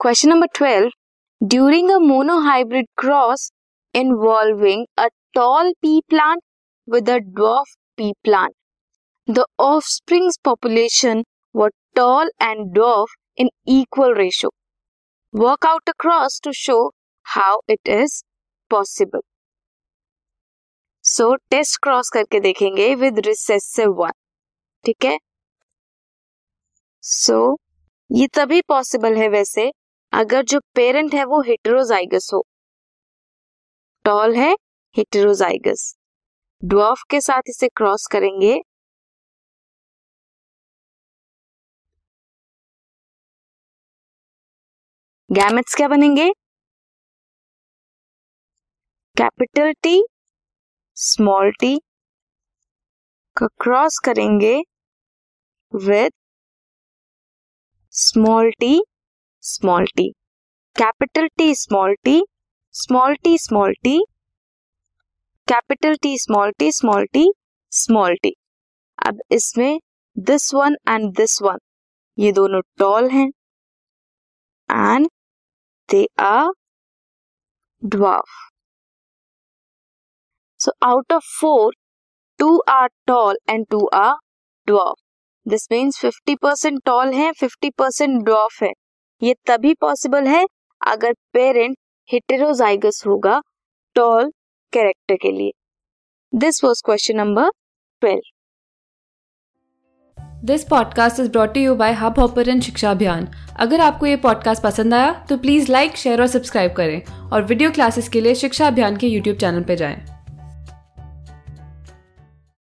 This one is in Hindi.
Question number twelve during a monohybrid cross involving a tall pea plant with a dwarf pea plant the offsprings population were tall and dwarf in equal ratio work out a cross to show how it is possible so test cross करके देखेंगे विद रिसेसिव वन ठीक है? सो ये तभी पॉसिबल है वैसे अगर जो पेरेंट है वो हिटेरोजाइगस हो। टॉल है हिटेरोजाइगस ड्वार्फ के साथ इसे क्रॉस करेंगे। गैमेट्स क्या बनेंगे? कैपिटल टी स्मॉल टी का क्रॉस करेंगे with small T small T capital T small T small T small T capital T small T small T small T अब इसमें this one and this one ये दोनों टॉल हैं. And they are dwarf So out of four, two are tall and two are dwarf. This means 50% tall है 50% ड्वार्फ है. ये तभी पॉसिबल है अगर पेरेंट हिटेरोजाइगस होगा टॉल कैरेक्टर के लिए। This was question number twelve this podcast is brought you by Hubhopper शिक्षा अभियान अगर आपको ये पॉडकास्ट पसंद आया तो प्लीज़ लाइक शेयर और सब्सक्राइब करें और वीडियो क्लासेस के लिए शिक्षा अभियान के यूट्यूब चैनल पर जाएँ।